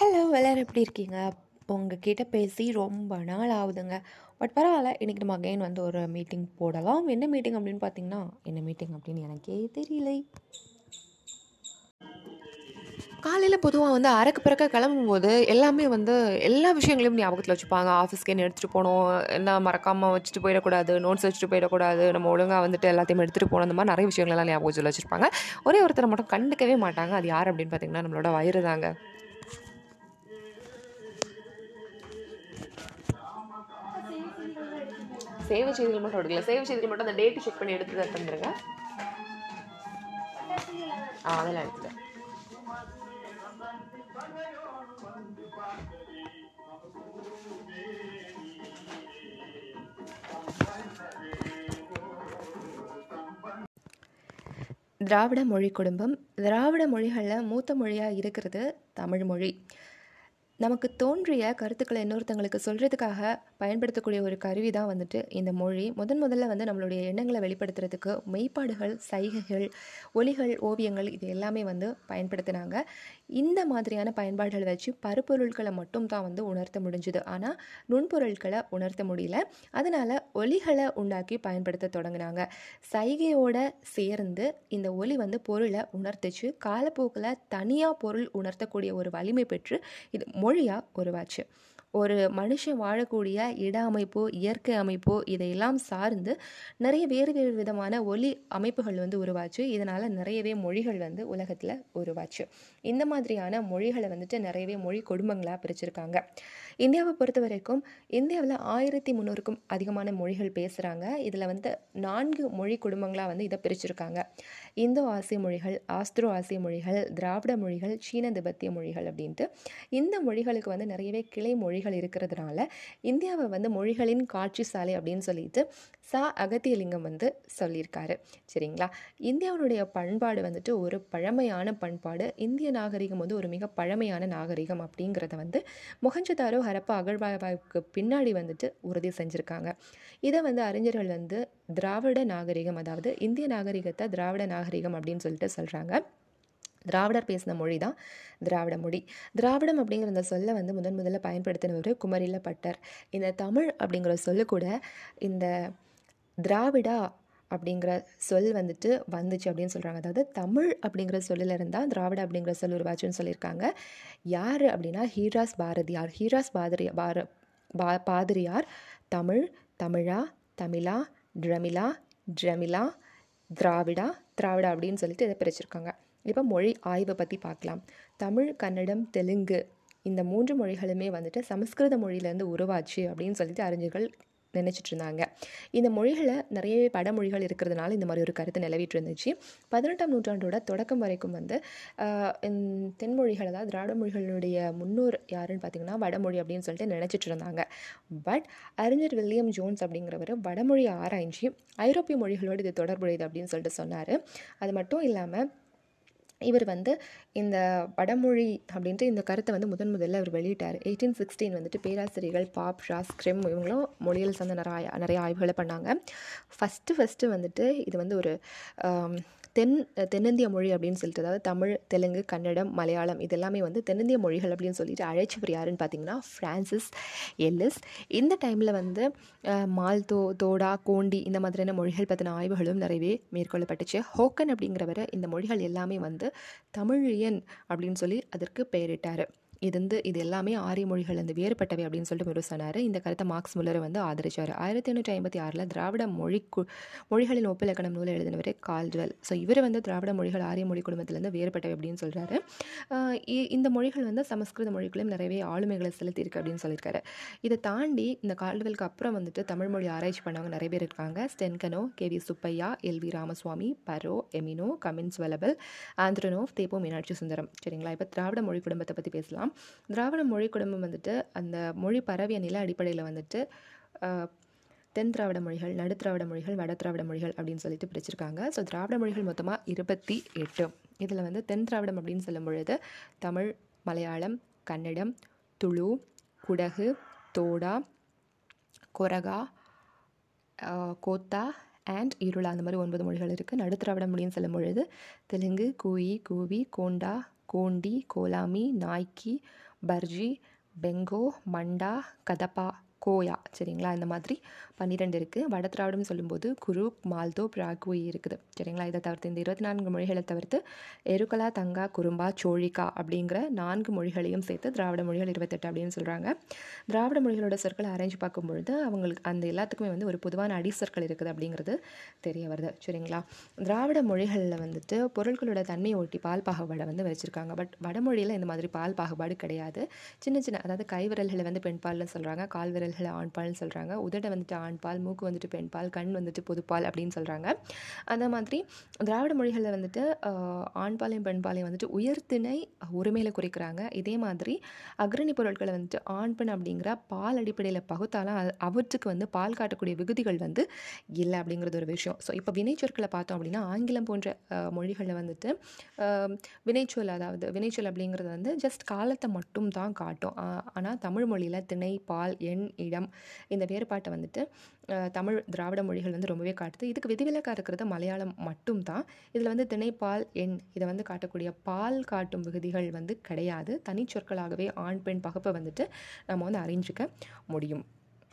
Hello எல்லோரும் எப்படி இருக்கீங்க? உங்ககிட்ட பேசி ரொம்ப நாள் ஆகுதுங்க. பட் பரவாயில்ல இன்றைக்கி நம்ம அகைன் வந்து ஒரு மீட்டிங் போடலாம். என்ன மீட்டிங் அப்படின்னு பார்த்தீங்கன்னா என்ன மீட்டிங் அப்படின்னு எனக்கே தெரியலை. காலையில் பொதுவாக வந்து அறக்கு பிறக்க கிளம்பும்போது எல்லாமே வந்து எல்லா விஷயங்களையும் ஞாபகத்தில் வச்சுப்பாங்க. ஆஃபீஸ்க்கு என்ன எடுத்துகிட்டு போகணும் என்ன மறக்காமல் வச்சுட்டு போயிடக்கூடாது நோட்ஸ் வச்சுட்டு போயிடக்கூடாது நம்ம ஒழுங்காக வந்துட்டு எல்லாத்தையும் எடுத்துகிட்டு போகணும். அந்த மாதிரி நிறைய விஷயங்கள்லாம் ஞாபகம் சொல்லி வச்சுருப்பாங்க. ஒரே ஒருத்தரை மட்டும் கண்டுக்கவே மாட்டாங்க. அது யார் அப்படின்னு பார்த்தீங்கன்னா நம்மளோட வயிறு தாங்க. சேவை செய்திகள் மட்டும் எடுக்கல. சேவை செய்திகள் மட்டும் அந்த டேட்டு செக் பண்ணி எடுத்து தந்துருங்க. ஆ அதெல்லாம் எடுத்துட்டேன். திராவிட மொழி குடும்பம். திராவிட மொழிகளில் மூத்த மொழியாக இருக்கிறது தமிழ் மொழி. நமக்கு தோன்றிய கருத்துக்களை இன்னொருத்தங்களுக்கு சொல்கிறதுக்காக பயன்படுத்தக்கூடிய ஒரு கருவி தான் வந்துட்டு இந்த மொழி. முதன் முதல்ல வந்து நம்மளுடைய எண்ணங்களை வெளிப்படுத்துறதுக்கு மெய்ப்பாடுகள் சைகைகள் ஒலிகள் ஓவியங்கள் இது எல்லாமே வந்து பயன்படுத்தினாங்க. இந்த மாதிரியான பயன்பாடுகளை வச்சு பருப்பொருட்களை மட்டும் தான் வந்து உணர்த்த முடிஞ்சுது. ஆனால் நுண்பொருட்களை உணர்த்த முடியல. அதனால் ஒலிகளை உண்டாக்கி பயன்படுத்த தொடங்கினாங்க. சைகையோட சேர்ந்து இந்த ஒலி வந்து பொருளை உணர்த்துச்சு. காலப்போக்கில் தனியாக பொருள் உணர்த்தக்கூடிய ஒரு வலிமை பெற்று இது மொழியாக உருவாச்சு. ஒரு மனுஷன் வாழக்கூடிய இட அமைப்போ இயற்கை அமைப்போ இதையெல்லாம் சார்ந்து நிறைய வேறு வேறு விதமான ஒலி அமைப்புகள் வந்து உருவாச்சு. இதனால் நிறையவே மொழிகள் வந்து உலகத்தில் உருவாச்சு. இந்த மாதிரியான மொழிகளை வந்துட்டு நிறையவே மொழி குடும்பங்களாக பிரிச்சிருக்காங்க. இந்தியாவை பொறுத்த வரைக்கும் இந்தியாவில் ஆயிரத்தி முந்நூறுக்கும் அதிகமான மொழிகள் பேசுகிறாங்க இதில் வந்து நான்கு மொழி குடும்பங்களாக வந்து இதை பிரிச்சிருக்காங்க. இந்தோ ஆசிய மொழிகள் ஆஸ்திரோ ஆசிய மொழிகள் திராவிட மொழிகள் சீன திபெத்திய மொழிகள் அப்படின்ட்டு இந்த மொழிகளுக்கு வந்து நிறையவே கிளை மொழிகள் இருக்கிறதுனால இந்தியாவை வந்து மொழிகளின் காட்சி சாலை அப்படின்னு சொல்லிட்டு சா அகத்தியலிங்கம் வந்து சொல்லியிருக்காரு. சரிங்களா? இந்தியாவுடைய பண்பாடு வந்துட்டு ஒரு பழமையான பண்பாடு. இந்திய நாகரிகம் வந்து ஒரு மிக பழமையான நாகரிகம் அப்படிங்கிறத வந்து மொஹஞ்சதாரோ ஹரப்பா அகழ்வாய்வுக்கு பின்னாடி வந்துட்டு உறுதி செஞ்சுருக்காங்க. இதை வந்து அறிஞர்கள் வந்து திராவிட நாகரிகம் அதாவது இந்திய நாகரிகத்தை திராவிட நாகரிகம் அப்படின்னு சொல்லிட்டு சொல்கிறாங்க திராவிடர் பேசின மொழி தான் திராவிட மொழி. திராவிடம் அப்படிங்கிற அந்த சொல்லை வந்து முதன் முதல்ல பயன்படுத்தினவர் குமரில பட்டர். இந்த தமிழ் அப்படிங்கிற சொல்லு கூட இந்த திராவிடா அப்படிங்கிற சொல் வந்துட்டு வந்துச்சு அப்படின்னு சொல்கிறாங்க அதாவது தமிழ் அப்படிங்கிற சொல்லில் இருந்தால் திராவிட அப்படிங்கிற சொல் உருவாச்சுன்னு சொல்லியிருக்காங்க. யார் அப்படின்னா ஹீராஸ் பாரதியார். ஹீராஸ் பாதிரி பார பா பாதிரியார் தமிழ் தமிழா தமிழா ட்ரமிலா ட்ரமிலா திராவிடா திராவிடா அப்படின்னு சொல்லிட்டு இதை பிரிச்சிருக்காங்க. இப்போ மொழி ஆய்வை பற்றி பார்க்கலாம். தமிழ் கன்னடம் தெலுங்கு இந்த மூன்று மொழிகளுமே வந்துட்டு சமஸ்கிருத மொழியிலேருந்து உருவாச்சு அப்படின்னு சொல்லிட்டு அறிஞர்கள் நினச்சிட்டு இருந்தாங்க இந்த மொழிகளில் நிறையவே படமொழிகள் இருக்கிறதுனால இந்த மாதிரி ஒரு கருத்து நிலவிட்டு இருந்துச்சு. பதினெட்டாம் நூற்றாண்டோட தொடக்கம் வரைக்கும் வந்து தென்மொழிகள் அதாவது திராவிட மொழிகளுடைய முன்னோர் யாருன்னு பார்த்தீங்கன்னா வடமொழி அப்படின்னு சொல்லிட்டு நினச்சிட்டு இருந்தாங்க பட் அறிஞர் வில்லியம் ஜோன்ஸ் அப்படிங்கிறவர் வடமொழி ஆராய்ஞ்சி ஐரோப்பிய மொழிகளோடு இது தொடர்புடையது அப்படின்னு சொல்லிட்டு சொன்னார். அது மட்டும் இல்லாமல் இவர் வந்து இந்த வடமொழி அப்படின்ட்டு இந்த கருத்தை வந்து முதன் முதல்ல அவர் வெளியிட்டார். எயிட்டீன் சிக்ஸ்டீன் வந்துட்டு பேராசிரியர்கள் பாப் ஷாஸ் கிரெம் இவங்களும் மொழியல் சார்ந்த நிறைய நிறைய ஆய்வுகளை பண்ணாங்க. ஃபஸ்ட்டு ஃபஸ்ட்டு வந்துட்டு இது வந்து ஒரு தென் தென்னிந்திய மொழி அப்படின்னு சொல்லிட்டு அதாவது தமிழ் தெலுங்கு கன்னடம் மலையாளம் இது எல்லாமே வந்து தென்னிந்திய மொழிகள் அப்படின்னு சொல்லிட்டு அழைச்சவர் யாருன்னு பார்த்தீங்கன்னா ஃப்ரான்சிஸ் எல்லிஸ். இந்த டைமில் வந்து மால்தோ தோடா கோண்டி இந்த மாதிரியான மொழிகள் பற்றின ஆய்வுகளும் நிறையவே மேற்கொள்ளப்பட்டுச்சு. ஹோக்கன் அப்படிங்கிறவர் இந்த மொழிகள் எல்லாமே வந்து தமிழியன் அப்படின்னு சொல்லி அதற்கு பெயரிட்டார். இது வந்து இது எல்லாமே ஆரிய மொழிகள் வந்து வேறுபட்டவை அப்படின்னு சொல்லிட்டு ஒரு சொன்னார். இந்த கருத்தை மார்க்ஸ் முல்லரை வந்து ஆதரிச்சார். ஆயிரத்தி எண்ணூற்றி ஐம்பத்தி ஆறில் திராவிட மொழி கு மொழிகளின் ஒப்பிலக்கணம் நூலை எழுதினவர் கால்டுவெல் ஸோ இவர் வந்து திராவிட மொழிகள் ஆரிய மொழி குடும்பத்திலேருந்து வேறுபட்டவை அப்படின்னு சொல்கிறாரு இந்த மொழிகள் வந்து சமஸ்கிருத மொழிகளையும் நிறையவே ஆளுமைகளை செலுத்தியிருக்கு அப்படின்னு சொல்லியிருக்காரு. இதை தாண்டி இந்த கால்டுவெலுக்கு அப்புறம் வந்துட்டு தமிழ் மொழி ஆராய்ச்சி பண்ணவங்க நிறைய பேர் இருக்காங்க. Sten Konow K V Subbaiah L V Ramaswamy Burrow Emeneau Kamil Zvelebil Andronov தேப்போ Meenakshi Sundaram. சரிங்களா? இப்போ திராவிட மொழி குடும்பத்தை பற்றி பேசலாம். திராவிட மொழி குடும்பம் வந்துட்டு அந்த மொழி பரவிய நில அடிப்படையில் வந்துட்டு தென் திராவிட மொழிகள் நடு திராவிட மொழிகள் வட திராவிட மொழிகள் அப்படின்னு சொல்லிட்டு பிரிச்சிருக்காங்க. ஸோ திராவிட மொழிகள் மொத்தமாக இருபத்தி எட்டு. இதில் வந்து தென் திராவிடம் அப்படின்னு சொல்லும் பொழுது தமிழ் மலையாளம் கன்னடம் துளு குடகு தோடா கொரகா கோத்தா அண்ட் இருளா. அந்த மாதிரி ஒன்பது மொழிகள் இருக்குது நடுத்திராவிட மொழின்னு சொல்லும் பொழுது தெலுங்கு கூயி கூவி கோண்டா கோண்டி கோலாமி நாய்க்கி பர்ஜி பெங்கோ மண்டா கதப்பா. கோயா சரிங்களா? இந்த மாதிரி பன்னிரெண்டு இருக்குது வட திராவிடம் சொல்லும்போது குரூப் மால்தோ பிராக்வி இருக்குது. சரிங்களா? இதை தவிர்த்து இந்த இருபத்தி நான்கு மொழிகளை தவிர்த்து எருக்கலா தங்கா குறும்பா சோழிகா அப்படிங்கிற நான்கு மொழிகளையும் சேர்த்து திராவிட மொழிகள் இருபத்தெட்டு அப்படின்னு சொல்கிறாங்க திராவிட மொழிகளோட சொற்களை அரேஞ்ச் பார்க்கும்பொழுது அவங்களுக்கு அந்த எல்லாத்துக்குமே வந்து ஒரு பொதுவான அடி சொற்கள் இருக்குது அப்படிங்கிறது தெரிய வருது. சரிங்களா? திராவிட மொழிகளில் வந்துட்டு பொருட்களோட தன்மையை ஒட்டி பால் பாகுபாடை வந்து வச்சுருக்காங்க. பட் வடமொழியில் இந்த மாதிரி பால் பாகுபாடு கிடையாது. சின்ன சின்ன அதாவது கை விரல்களை வந்து பெண்பால்னு சொல்கிறாங்க கால் விரல்களை ஆண்பால்னு சொல்கிறாங்க உதடை வந்துட்டு ஆண்பால் மூக்கு வந்துட்டு பெண்பால் கண் வந்துட்டு பொதுப்பால் அப்படின்னு சொல்கிறாங்க அந்த மாதிரி திராவிட மொழிகளில் வந்துட்டு ஆண்பாலையும் பெண்பாலையும் வந்துட்டு உயர்த்திணை உரிமையில் குறிக்கிறாங்க. இதே மாதிரி அக்ரணி பொருட்களை வந்துட்டு ஆண் பெண் அப்படிங்கிற பால் அடிப்படையில் பகுத்தாலும் அது- அவற்றுக்கு வந்து பால் காட்டக்கூடிய விகுதிகள் வந்து இல்லை அப்படிங்கிறது ஒரு விஷயம். ஸோ இப்போ வினைச்சொற்களை பார்த்தோம் அப்படின்னா ஆங்கிலம் போன்ற மொழிகளில் வந்துட்டு வினைச்சொல் அதாவது வினைச்சொல் அப்படிங்கிறது வந்து ஜஸ்ட் காலத்தை மட்டும் தான் காட்டும் ஆனால் தமிழ் மொழியில் திணை பால் எண் இடம். இந்த வேறுபாட்டை வந்துட்டு தமிழ் திராவிட மொழிகள் வந்து ரொம்பவே காட்டுது. இதுக்கு விதிவிலக்காக இருக்கிறது மலையாளம் மட்டும் தான் இதில் வந்து திணைப்பால் எண் இதை வந்து காட்டக்கூடிய பால் காட்டும் விகுதிகள் வந்து கிடையாது. தனிச்சொற்களாகவே ஆண் பெண் பகுப்பை வந்துட்டு நம்ம வந்து அறிஞ்சிக்க முடியும்.